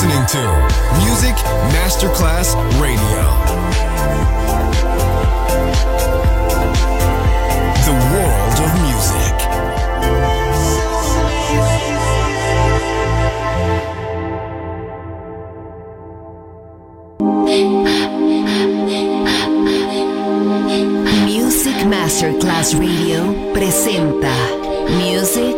listening to Music Masterclass Radio. The world of music. Music Masterclass Radio presenta Music.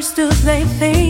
first to play things.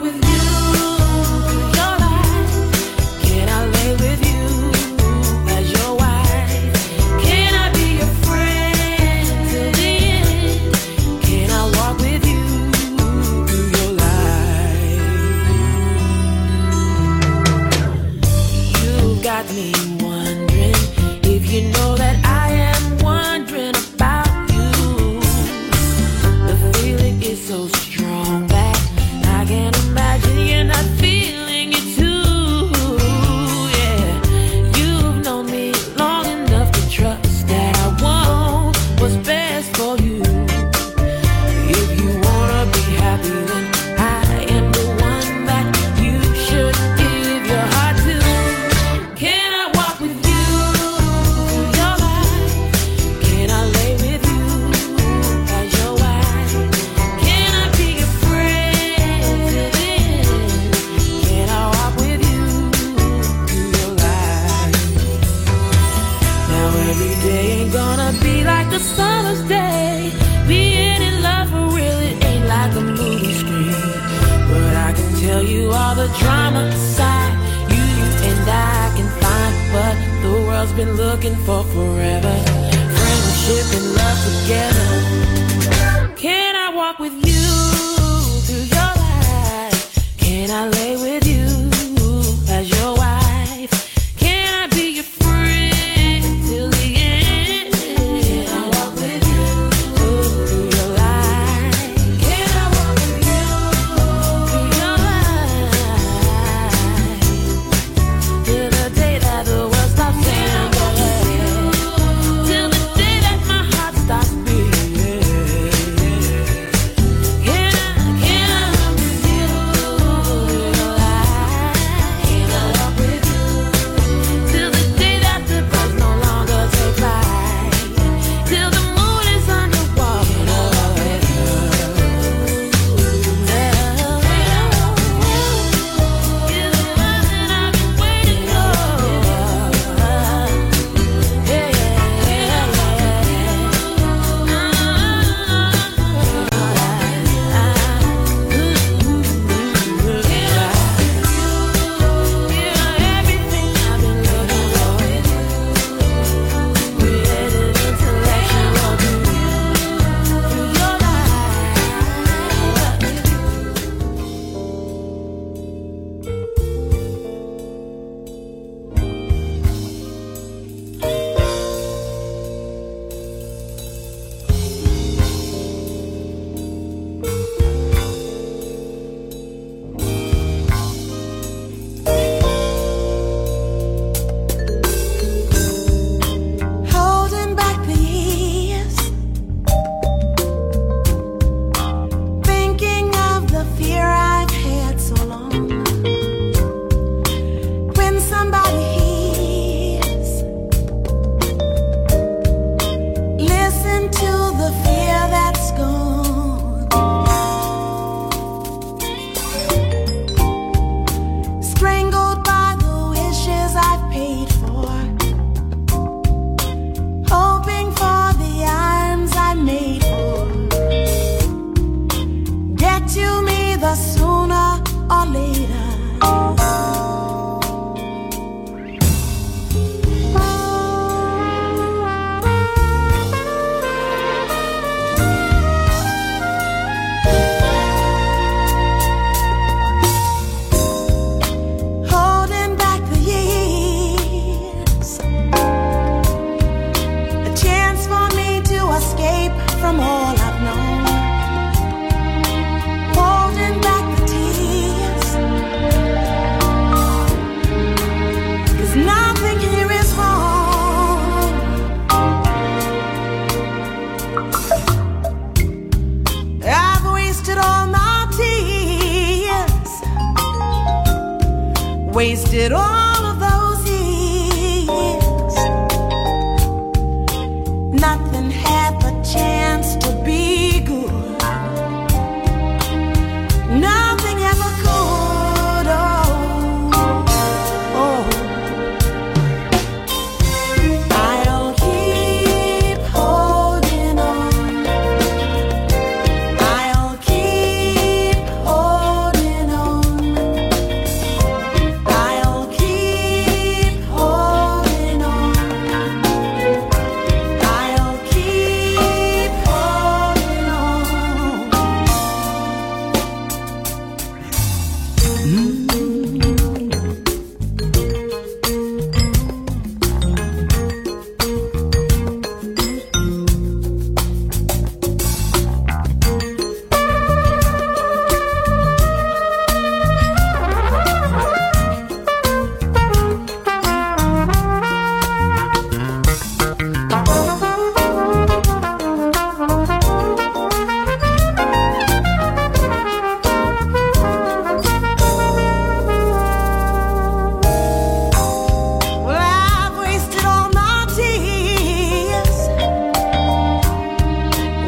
With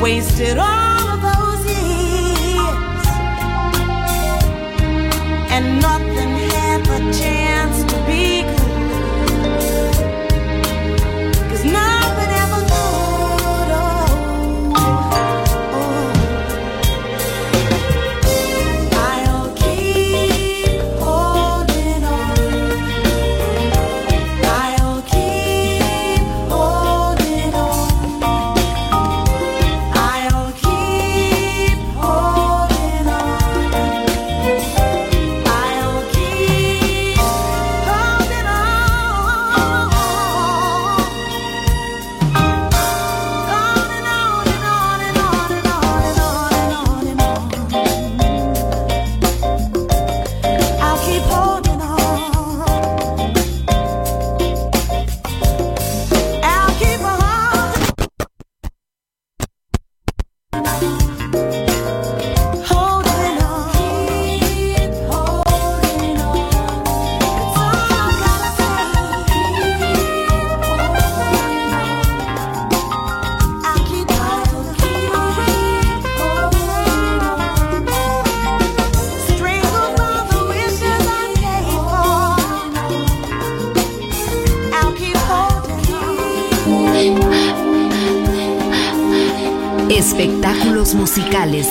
wasted all of those years, and nothing had a chance.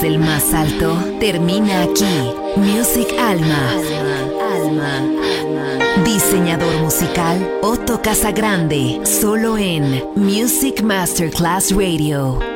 el más alto, termina aquí. Music Alma. Alma. Alma. Diseñador musical Otto Casagrande, solo en Music Masterclass Radio.